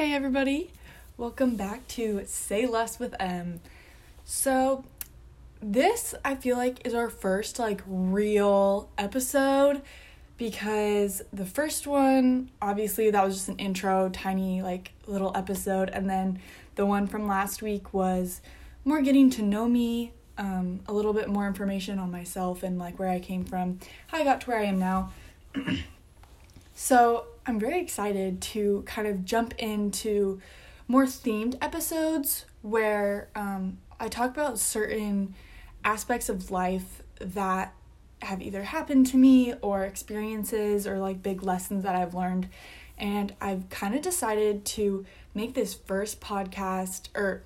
Hey, everybody. Welcome back to Say Less with M. So, this I feel like is our first like real episode because the first one, obviously, that was just an intro, tiny like little episode, and then the one from last week was more getting to know me, um, a little bit more information on myself and like where I came from, how I got to where I am now. so, I'm very excited to kind of jump into more themed episodes where um, I talk about certain aspects of life that have either happened to me or experiences or like big lessons that I've learned. And I've kind of decided to make this first podcast or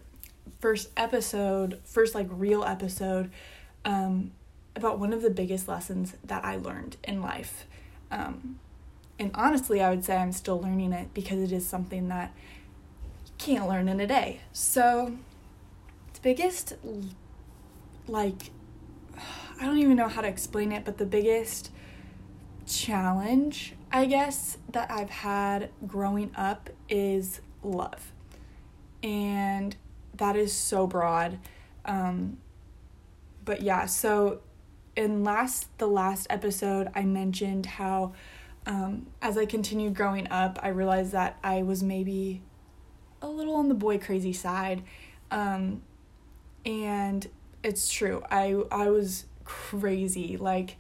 first episode, first like real episode, um, about one of the biggest lessons that I learned in life. Um, and honestly, I would say I'm still learning it because it is something that you can't learn in a day. So, the biggest, like, I don't even know how to explain it, but the biggest challenge, I guess, that I've had growing up is love. And that is so broad. Um, but yeah, so in last the last episode I mentioned how um, as I continued growing up, I realized that I was maybe a little on the boy crazy side. Um, and it's true. I I was crazy. Like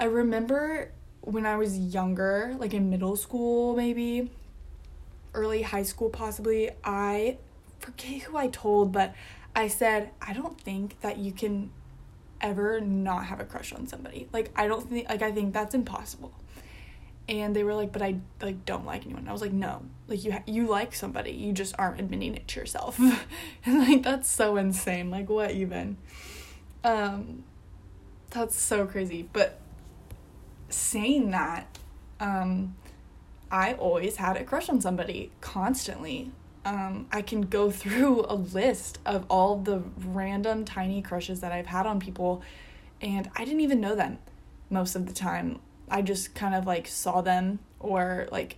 I remember when I was younger, like in middle school maybe, early high school possibly, I forget who I told, but I said, I don't think that you can ever not have a crush on somebody. Like I don't think like I think that's impossible and they were like but i like don't like anyone. I was like no. Like you ha- you like somebody. You just aren't admitting it to yourself. And like that's so insane. Like what even? Um that's so crazy. But saying that um i always had a crush on somebody constantly. Um i can go through a list of all the random tiny crushes that i've had on people and i didn't even know them most of the time I just kind of like saw them or like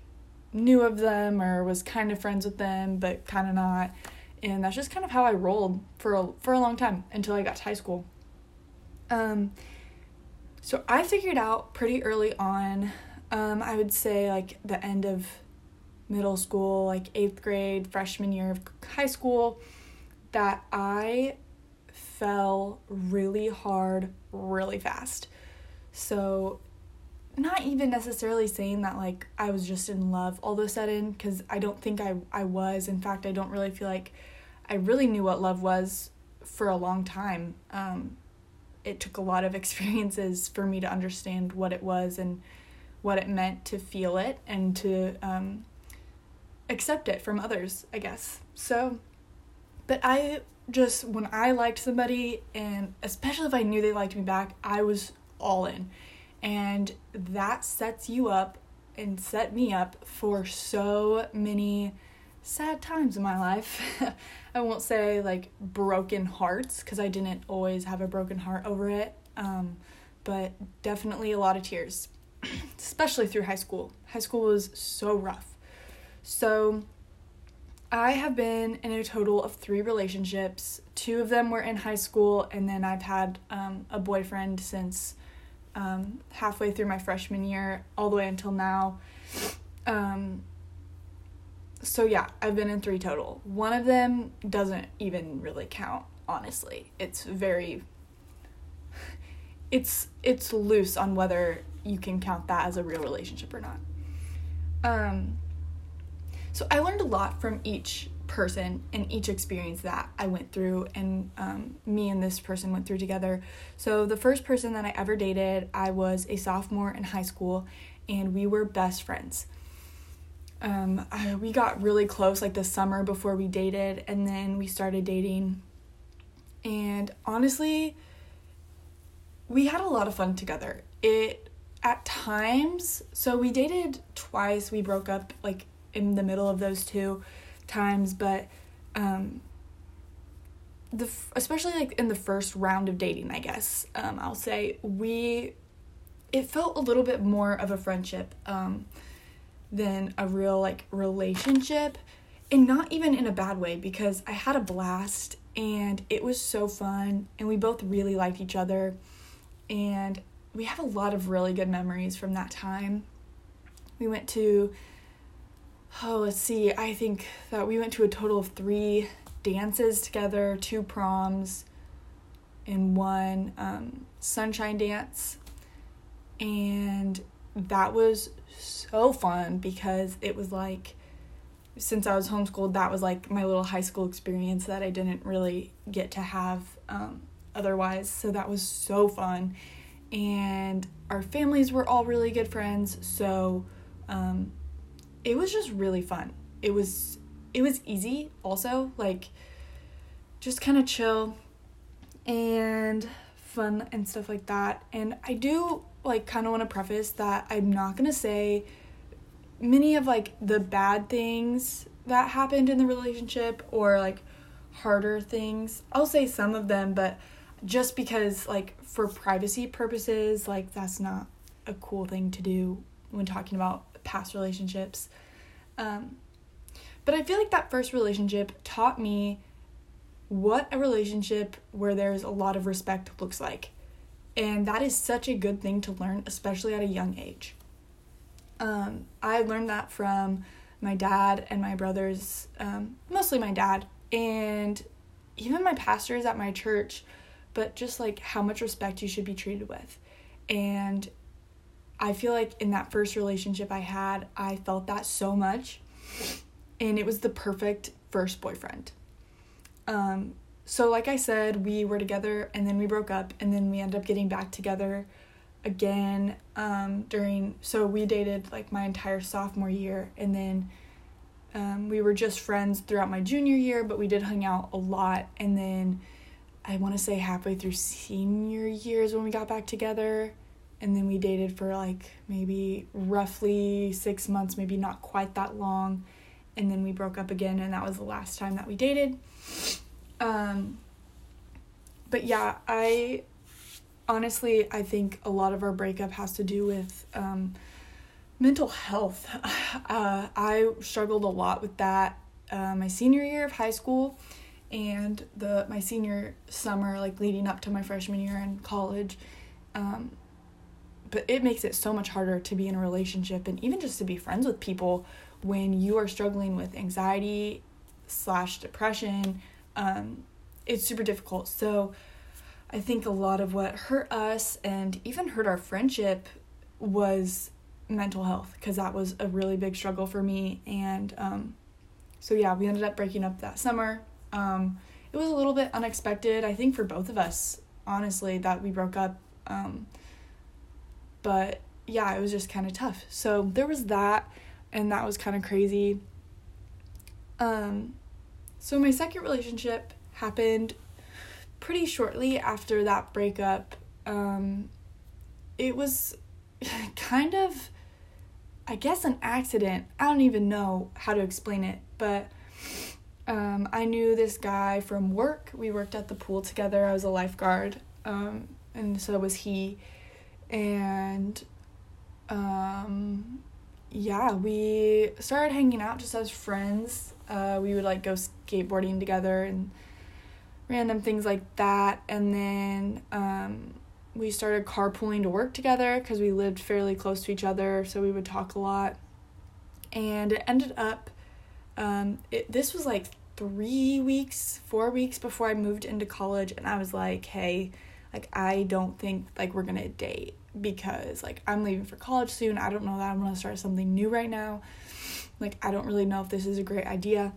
knew of them or was kind of friends with them but kind of not and that's just kind of how I rolled for a, for a long time until I got to high school. Um so I figured out pretty early on um I would say like the end of middle school, like 8th grade, freshman year of high school that I fell really hard really fast. So not even necessarily saying that like I was just in love all of a sudden because I don't think I I was. In fact, I don't really feel like I really knew what love was for a long time. Um, it took a lot of experiences for me to understand what it was and what it meant to feel it and to um, accept it from others, I guess. So, but I just, when I liked somebody, and especially if I knew they liked me back, I was all in. And that sets you up and set me up for so many sad times in my life. I won't say like broken hearts because I didn't always have a broken heart over it, um, but definitely a lot of tears, especially through high school. High school was so rough. So, I have been in a total of three relationships. Two of them were in high school, and then I've had um, a boyfriend since um, halfway through my freshman year all the way until now. Um, so yeah, I've been in three total. One of them doesn't even really count, honestly. It's very it's it's loose on whether you can count that as a real relationship or not. Um so I learned a lot from each person and each experience that I went through and um, me and this person went through together. So, the first person that I ever dated, I was a sophomore in high school and we were best friends. Um, I, we got really close like the summer before we dated, and then we started dating. And honestly, we had a lot of fun together. It at times, so we dated twice, we broke up like in the middle of those two times, but um, the especially like in the first round of dating, I guess um, I'll say we it felt a little bit more of a friendship um, than a real like relationship, and not even in a bad way because I had a blast and it was so fun and we both really liked each other and we have a lot of really good memories from that time. We went to oh, let's see. I think that we went to a total of 3 dances together, two proms and one um, sunshine dance. And that was so fun because it was like since I was homeschooled, that was like my little high school experience that I didn't really get to have um, otherwise. So that was so fun. And our families were all really good friends. So um, it was just really fun. It was it was easy also like just kind of chill and fun and stuff like that. And I do like kind of want to preface that I'm not going to say many of like the bad things that happened in the relationship or like harder things. I'll say some of them, but just because like for privacy purposes, like that's not a cool thing to do when talking about past relationships. Um, but I feel like that first relationship taught me what a relationship where there's a lot of respect looks like. And that is such a good thing to learn, especially at a young age. Um, I learned that from my dad and my brothers, um, mostly my dad, and even my pastors at my church, but just like how much respect you should be treated with. And I feel like in that first relationship I had, I felt that so much. And it was the perfect first boyfriend. Um, so, like I said, we were together and then we broke up, and then we ended up getting back together again um, during so we dated like my entire sophomore year and then um, we were just friends throughout my junior year but we did hang out a lot and then i want to say halfway through senior years when we got back together and then we dated for like maybe roughly six months maybe not quite that long and then we broke up again and that was the last time that we dated um, but yeah i honestly, I think a lot of our breakup has to do with um, mental health. Uh, I struggled a lot with that uh, my senior year of high school and the my senior summer, like leading up to my freshman year in college. Um, but it makes it so much harder to be in a relationship and even just to be friends with people when you are struggling with anxiety slash depression. Um, it's super difficult. So I think a lot of what hurt us and even hurt our friendship was mental health because that was a really big struggle for me. And um, so, yeah, we ended up breaking up that summer. Um, it was a little bit unexpected, I think, for both of us, honestly, that we broke up. But yeah, it was just kind of tough. So, there was that, and that was kind of crazy. Um, so, my second relationship happened pretty shortly after that breakup, um, it was kind of, I guess, an accident. I don't even know how to explain it, but um, I knew this guy from work. We worked at the pool together. I was a lifeguard, um, and so was he. And um, yeah, we started hanging out just as friends. Uh, we would like go skateboarding together and random things like that. And then um, we started carpooling to work together because we lived fairly close to each other, so we would talk a lot. And it ended up, um, it, this was like three weeks, four weeks before I moved into college, and I was like, hey, like, I don't think like we're gonna date because like I'm leaving for college soon. I don't know that I'm gonna start something new right now. Like, I don't really know if this is a great idea.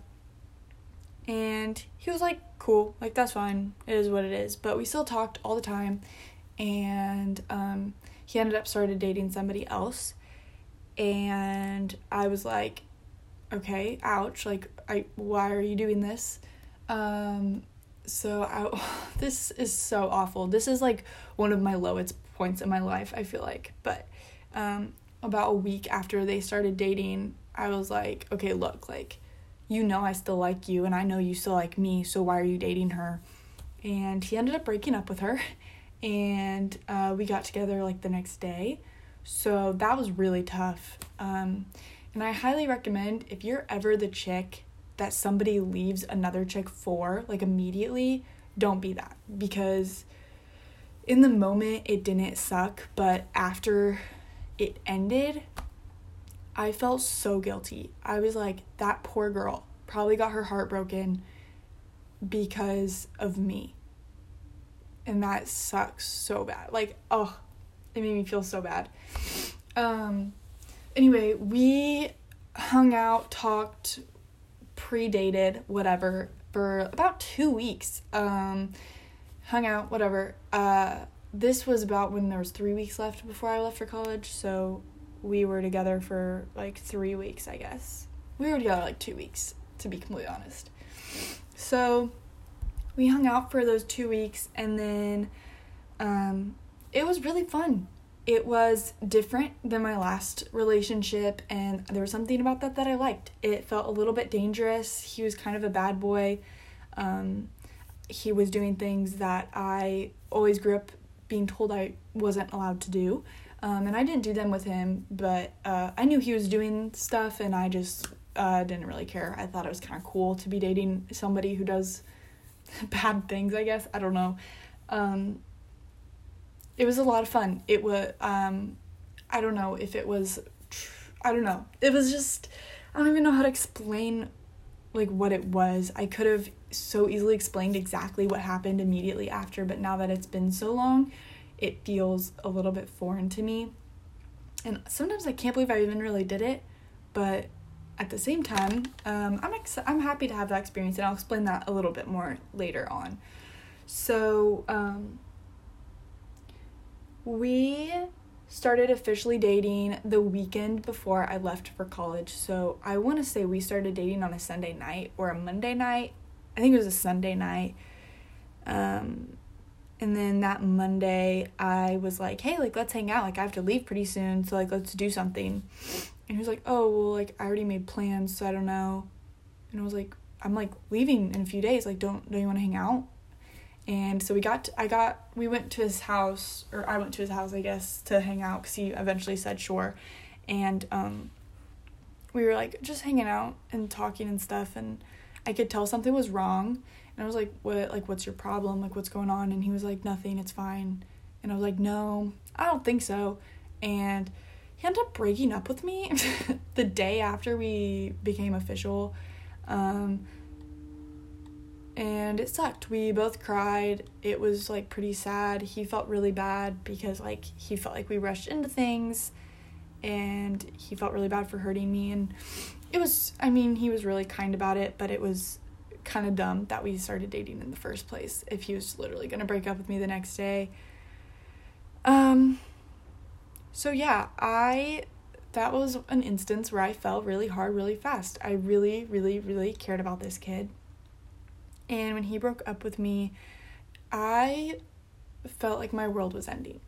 And he was like, cool, like that's fine, it is what it is. But we still talked all the time, and um, he ended up started dating somebody else. And I was like, okay, ouch, like, I, why are you doing this? Um, so I, this is so awful. This is like one of my lowest points in my life, I feel like. But um, about a week after they started dating, I was like, okay, look, like, you know I still like you and I know you still like me, so why are you dating her? And he ended up breaking up with her and uh, we got together like the next day. So that was really tough. Um, and I highly recommend if you're ever the chick that somebody leaves another chick for, like immediately, don't be that. Because in the moment, it didn't suck, but after it ended, I felt so guilty. I was like, that poor girl probably got her heart broken because of me. And that sucks so bad. Like, oh, it made me feel so bad. Um anyway, we hung out, talked, pre-dated, whatever, for about 2 weeks. Um hung out, whatever. Uh this was about when there was 3 weeks left before I left for college, so we were together for like 3 weeks, I guess. We were together like 2 weeks, to be completely honest. So, we hung out for those 2 weeks and then um it was really fun it was different than my last relationship and there was something about that that i liked. It felt a little bit dangerous. He was kind of a bad boy. Um, he was doing things that i always grew up being told i wasn't allowed to do. Um, and i didn't do them with him but uh, i knew he was doing stuff and i just uh, didn't really care. I thought it was kind of cool to be dating somebody who does bad things i guess. I don't know. Um, it was a lot of fun. It was um I don't know if it was tr- I don't know. It was just I don't even know how to explain like what it was. I could have so easily explained exactly what happened immediately after, but now that it's been so long, it feels a little bit foreign to me. And sometimes I can't believe I even really did it, but at the same time, um, I'm ex- I'm happy to have that experience, and I'll explain that a little bit more later on. So, um, we started officially dating the weekend before I left for college. So I want to say we started dating on a Sunday night or a Monday night. I think it was a Sunday night. Um, and then that Monday, I was like, hey, like, let's hang out. Like, I have to leave pretty soon. So, like, let's do something. And he was like, oh, well, like, I already made plans. So I don't know. And I was like, I'm like leaving in a few days. Like, don't, don't you want to hang out? And so we got to, i got we went to his house or i went to his house i guess to hang out because he eventually said sure. And um we were like just hanging out and talking and stuff and i could tell something was wrong. And i was like what like what's your problem? Like what's going on? And he was like nothing it's fine. And i was like no i don't think so. And he ended up breaking up with me the day after we became official. Um and it sucked. We both cried. It was like pretty sad. He felt really bad because like he felt like we rushed into things and he felt really bad for hurting me and it was I mean, he was really kind about it, but it was kind of dumb that we started dating in the first place if he was literally going to break up with me the next day. Um so yeah, I that was an instance where I fell really hard really fast. I really really really cared about this kid and when he broke up with me, I felt like my world was ending.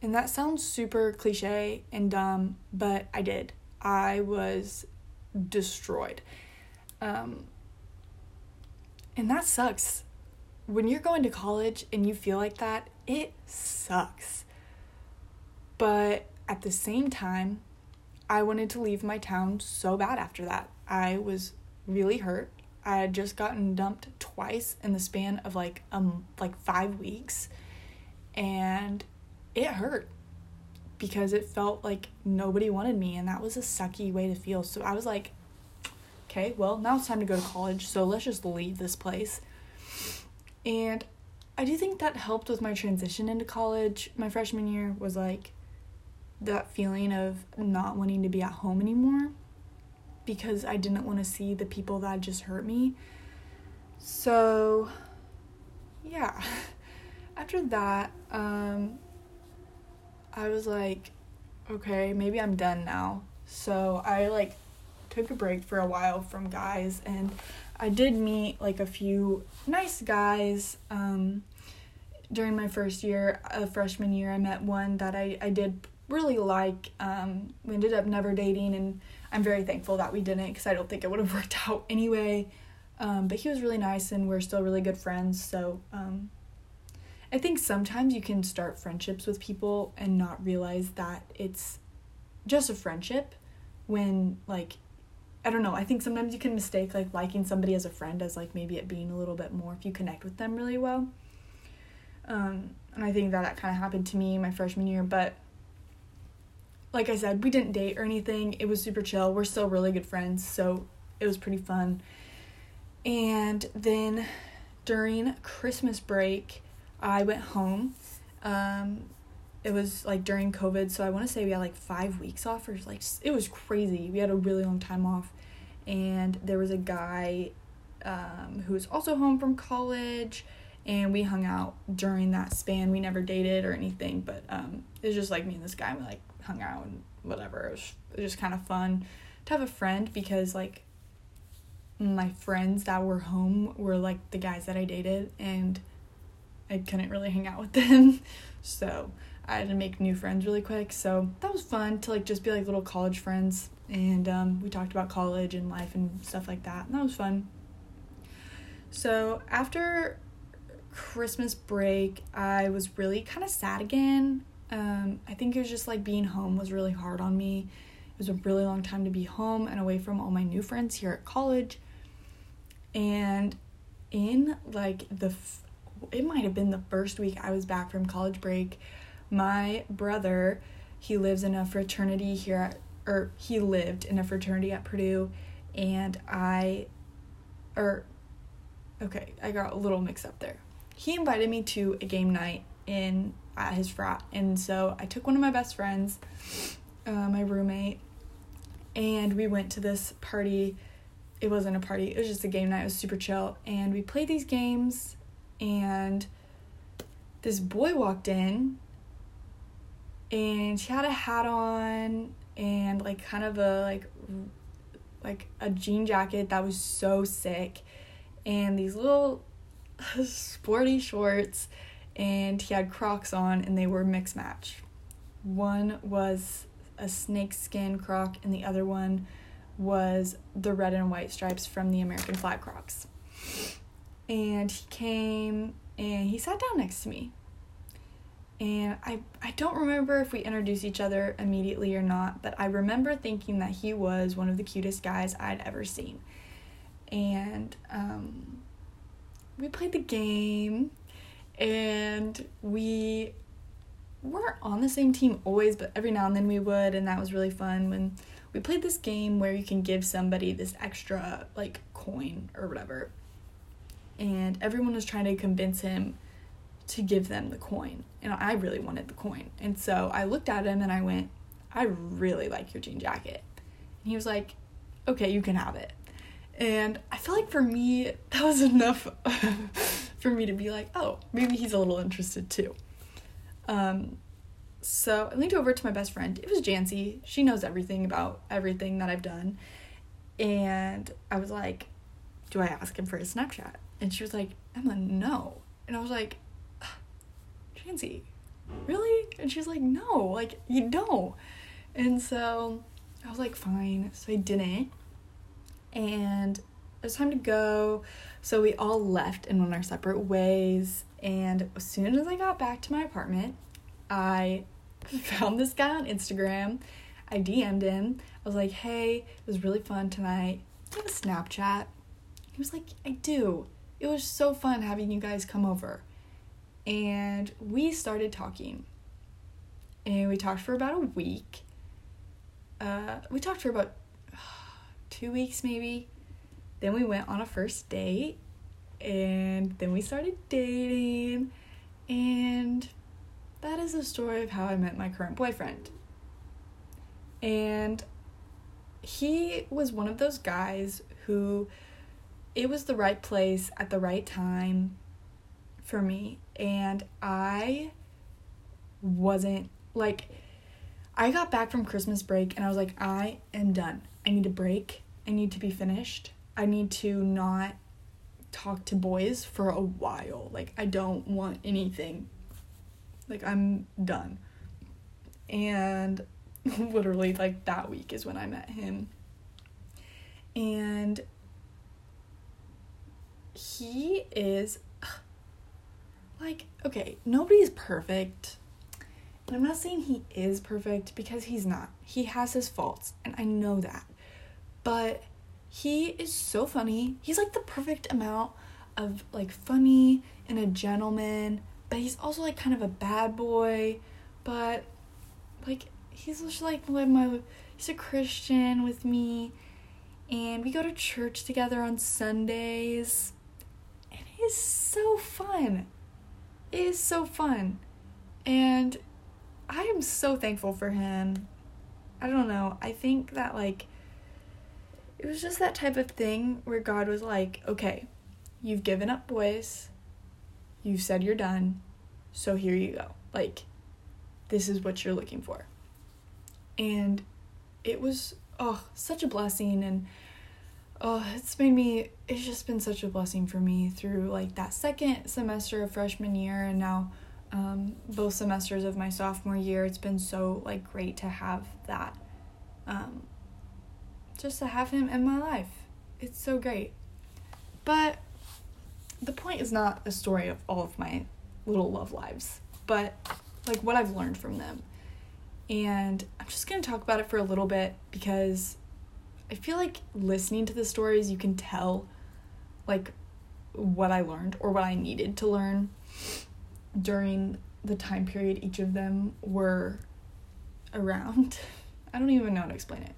And that sounds super cliche and dumb, but I did. I was destroyed. Um, and that sucks. When you're going to college and you feel like that, it sucks. But at the same time, I wanted to leave my town so bad after that. I was really hurt. I had just gotten dumped twice in the span of like um like 5 weeks and it hurt because it felt like nobody wanted me and that was a sucky way to feel. So I was like okay, well, now it's time to go to college, so let's just leave this place. And I do think that helped with my transition into college. My freshman year was like that feeling of not wanting to be at home anymore because I didn't want to see the people that just hurt me. So, yeah. After that, um, I was like, okay, maybe I'm done now. So I like took a break for a while from guys and I did meet like a few nice guys um, during my first year, a uh, freshman year. I met one that I, I did really like. Um, we ended up never dating and I'm very thankful that we didn't because I don't think it would have worked out anyway. Um, but he was really nice and we're still really good friends. So um, I think sometimes you can start friendships with people and not realize that it's just a friendship when, like, I don't know. I think sometimes you can mistake like liking somebody as a friend as like maybe it being a little bit more if you connect with them really well. Um, and I think that that kind of happened to me my freshman year, but like I said, we didn't date or anything. It was super chill. We're still really good friends, so it was pretty fun. And then during Christmas break, I went home. Um, it was like during COVID, so I want to say we had like five weeks off, or like it was crazy. We had a really long time off, and there was a guy um, who was also home from college, and we hung out during that span. We never dated or anything, but um, it was just like me and this guy. We like hung out and whatever. It was, it was just kind of fun to have a friend because like my friends that were home were like the guys that I dated, and I couldn't really hang out with them, so I had to make new friends really quick. So that was fun to like just be like little college friends, and um, we talked about college and life and stuff like that, and that was fun. So after Christmas break, I was really kind of sad again. Um, I think it was just like being home was really hard on me. It was a really long time to be home and away from all my new friends here at college. And in like the, f- it might have been the first week I was back from college break, my brother, he lives in a fraternity here at, or he lived in a fraternity at Purdue, and I, or, okay, I got a little mixed up there. He invited me to a game night in at his frat, and so I took one of my best friends, uh, my roommate, and we went to this party. It wasn't a party; it was just a game night. It was super chill, and we played these games, and this boy walked in and she had a hat on and like kind of a like like a jean jacket that was so sick and these little sporty shorts and he had crocs on and they were mixed match. One was a snake skin croc and the other one was the red and white stripes from the american flag crocs. And he came and he sat down next to me. And I I don't remember if we introduced each other immediately or not, but I remember thinking that he was one of the cutest guys I'd ever seen. And um, we played the game, and we weren't on the same team always, but every now and then we would, and that was really fun when we played this game where you can give somebody this extra like coin or whatever. And everyone was trying to convince him to give them the coin. And I really wanted the coin. And so I looked at him and I went, I really like your jean jacket. And he was like, okay, you can have it. And I feel like for me, that was enough for me to be like, oh, maybe he's a little interested too. Um, so I leaned over to my best friend. It was Jancy. She knows everything about everything that I've done. And I was like, do I ask him for his Snapchat? And she was like, Emma, no. And I was like, Nancy, really? And she's like, no, like, you don't. And so I was like, fine. So I didn't. And it was time to go. So we all left and went our separate ways. And as soon as I got back to my apartment, I found this guy on Instagram. I DM'd him. I was like, hey, it was really fun tonight. Do you have a Snapchat? He was like, I do. It was so fun having you guys come over and we started talking. And we talked for about a week. Uh, we talked for about two weeks, maybe. Then we went on a first date, and then we started dating. And that is the story of how I met my current boyfriend. And he was one of those guys who it was the right place at the right time for me and I wasn't like I got back from Christmas break and I was like I am done. I need a break. I need to be finished. I need to not talk to boys for a while. Like I don't want anything. Like I'm done. And literally like that week is when I met him. And he is like, okay, nobody's perfect. And I'm not saying he is perfect because he's not. He has his faults, and I know that. But he is so funny. He's like the perfect amount of like funny and a gentleman, but he's also like kind of a bad boy, but like he's just like my he's a Christian with me and we go to church together on Sundays. And it is so fun. It is so fun. And I am so thankful for him. I don't know. I think that like it was just that type of thing where God was like, okay, you've given up boys, you've said you're done, so here you go. Like, this is what you're looking for. And it was, oh, such a blessing. And, oh, it's made me, it's just been such a blessing for me through like that second semester of freshman year and now um, both semesters of my sophomore year. It's been so like great to have that. Um, just to have him in my life. It's so great. But the point is not a story of all of my little love lives, but like what I've learned from them. And I'm just going to talk about it for a little bit because I feel like listening to the stories, you can tell like what I learned or what I needed to learn during the time period each of them were around. I don't even know how to explain it.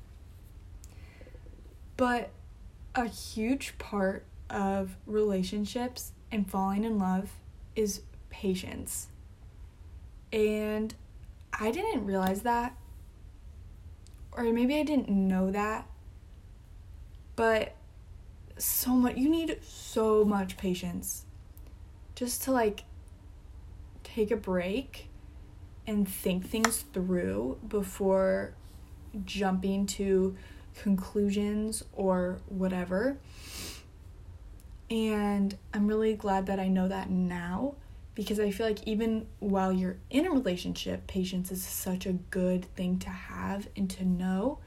But a huge part of relationships and falling in love is patience. And I didn't realize that, or maybe I didn't know that, but so much, you need so much patience just to like take a break and think things through before jumping to conclusions or whatever. And I'm really glad that I know that now because I feel like even while you're in a relationship, patience is such a good thing to have and to know.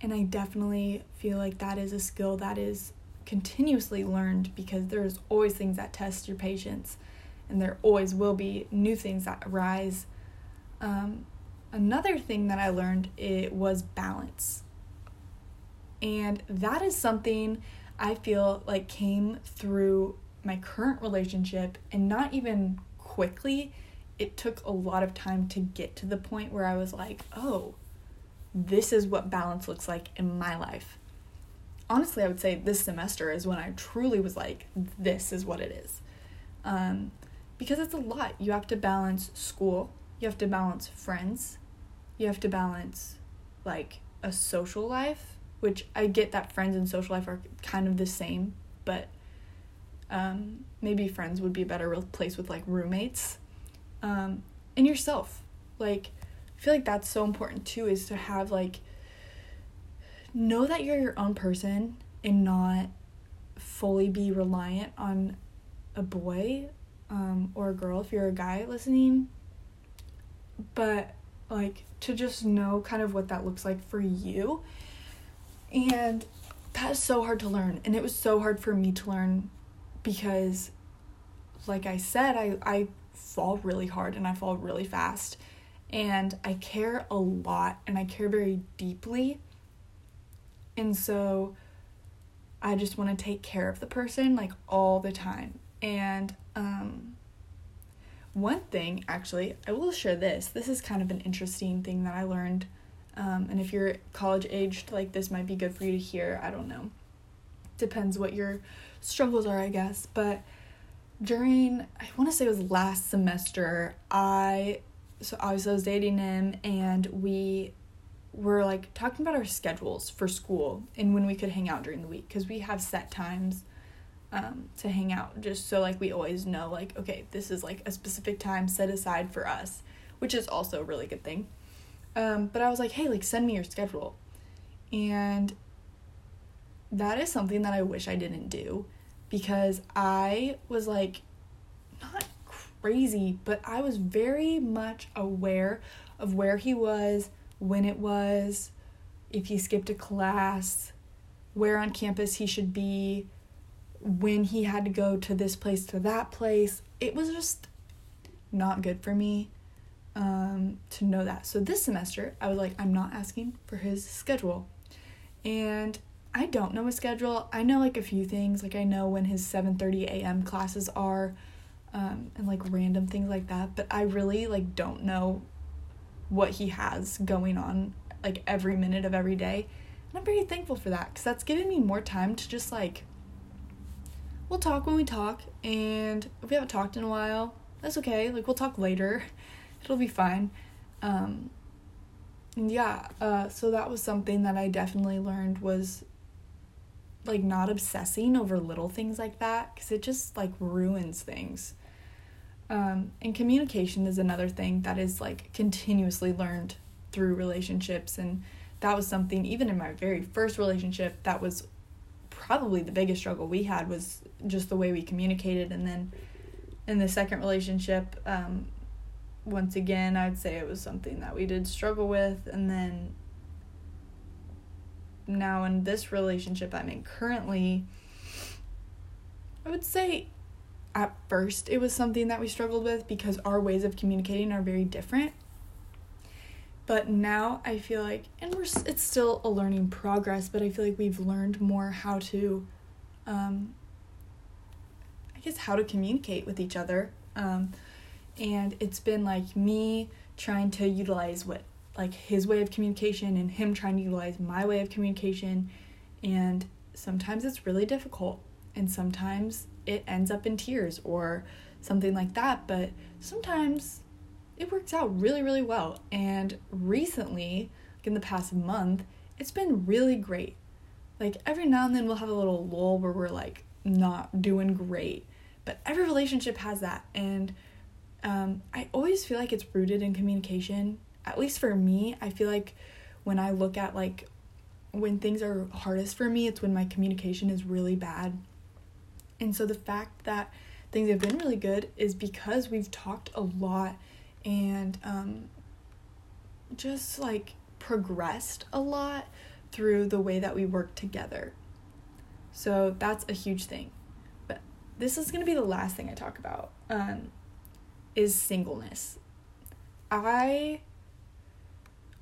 And I definitely feel like that is a skill that is continuously learned because there's always things that test your patience and there always will be new things that arise. Um, another thing that I learned it was balance. And that is something I feel like came through my current relationship and not even quickly. It took a lot of time to get to the point where I was like, "Oh, this is what balance looks like in my life." Honestly, I would say this semester is when I truly was like, "This is what it is." Um, because it's a lot. You have to balance school, you have to balance friends, you have to balance like a social life, which I get that friends and social life are kind of the same, but um, maybe friends would be a better place with like roommates. Um, and yourself. Like, I feel like that's so important too, is to have like, know that you're your own person and not fully be reliant on a boy um, or a girl if you're a guy listening. But like to just know kind of what that looks like for you. And that is so hard to learn. And it was so hard for me to learn because like I said, I, I fall really hard and I fall really fast. And I care a lot and I care very deeply. And so I just want to take care of the person like all the time. And um one thing, actually, I will share this. This is kind of an interesting thing that I learned. Um, and if you're college aged, like this might be good for you to hear. I don't know. Depends what your struggles are, I guess. But during, I want to say it was last semester, I, so obviously I was dating him and we were like talking about our schedules for school and when we could hang out during the week because we have set times um, to hang out just so like we always know like okay this is like a specific time set aside for us which is also a really good thing. Um, but i was like hey like send me your schedule. And that is something that i wish i didn't do because i was like not crazy but i was very much aware of where he was when it was if he skipped a class where on campus he should be when he had to go to this place to that place it was just not good for me um, to know that so this semester i was like i'm not asking for his schedule and I don't know his schedule. I know like a few things. Like I know when his 7:30 a.m. classes are um, and like random things like that, but I really like don't know what he has going on like every minute of every day. And I'm very thankful for that cuz that's giving me more time to just like we'll talk when we talk and if we haven't talked in a while, that's okay. Like we'll talk later. It'll be fine. Um yeah, uh so that was something that I definitely learned was like not obsessing over little things like that because it just like ruins things. Um, and communication is another thing that is like continuously learned through relationships. And that was something, even in my very first relationship, that was probably the biggest struggle we had was just the way we communicated. And then in the second relationship, um, once again, I'd say it was something that we did struggle with. And then now in this relationship I'm in currently, I would say at first it was something that we struggled with because our ways of communicating are very different. But now I feel like, and we're it's still a learning progress, but I feel like we've learned more how to, um, I guess, how to communicate with each other. Um, and it's been like me trying to utilize what like his way of communication and him trying to utilize my way of communication and sometimes it's really difficult and sometimes it ends up in tears or something like that but sometimes it works out really really well. And recently like in the past month it's been really great. Like every now and then we'll have a little lull where we're like not doing great but every relationship has that. And um, i always feel like it's rooted in communication. At least for me, I feel like when I look at like when things are hardest for me, it's when my communication is really bad. And so the fact that things have been really good is because we've talked a lot and um, just like progressed a lot through the way that we work together. So that's a huge thing. But this is going to be the last thing I talk about um, is singleness. I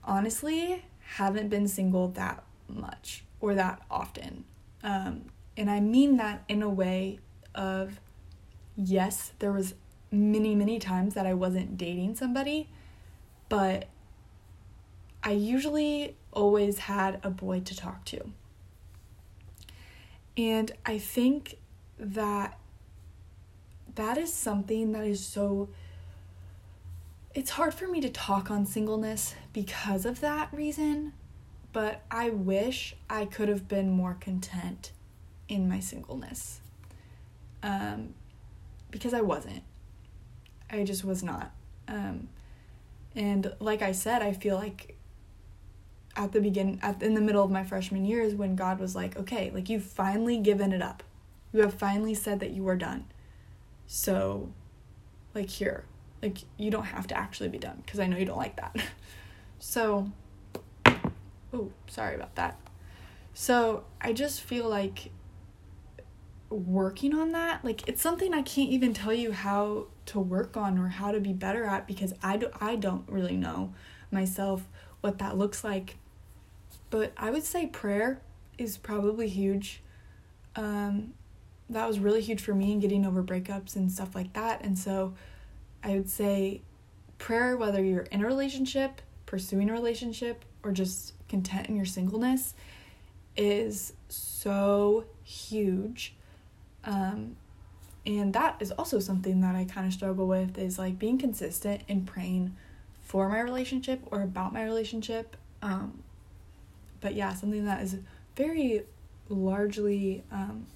honestly haven't been single that much or that often. Um, and I mean that in a way of yes, there was many, many times that I wasn't dating somebody, but I usually always had a boy to talk to. And I think that that is something that is so it's hard for me to talk on singleness because of that reason, but I wish I could have been more content in my singleness. Um, because I wasn't. I just was not. Um, and like I said, I feel like at the begin at in the middle of my freshman year is when God was like, "Okay, like you've finally given it up. You have finally said that you are done. So, like here, like, you don't have to actually be done because I know you don't like that. so, oh, sorry about that. So, I just feel like working on that, like, it's something I can't even tell you how to work on or how to be better at because I, do, I don't really know myself what that looks like. But I would say prayer is probably huge. Um, that was really huge for me in getting over breakups and stuff like that. And so, I would say prayer, whether you're in a relationship, pursuing a relationship, or just content in your singleness, is so huge. Um, and that is also something that I kind of struggle with is like being consistent in praying for my relationship or about my relationship. Um, but yeah, something that is very largely um,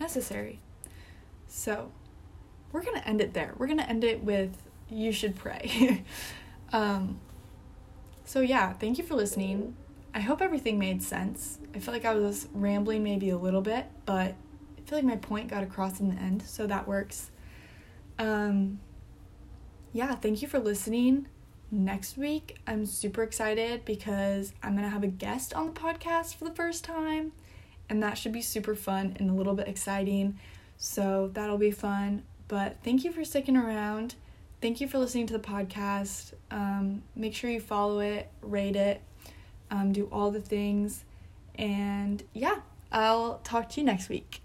necessary. So, we're to end it there. We're to end it with you should pray. um, so, yeah, thank you for listening. I hope everything made sense. I feel like I was rambling maybe a little bit, but feel like my point got across in the end, so that works. Um, yeah, thank you for listening. Next week, I'm super excited because I'm going to have a guest on the podcast for the first time, and that should be super fun and a little bit exciting. So, that'll be fun. But thank you for sticking around. Thank you for listening to the podcast. Um, make sure you follow it, rate it, um, do all the things. And yeah, I'll talk to you next week.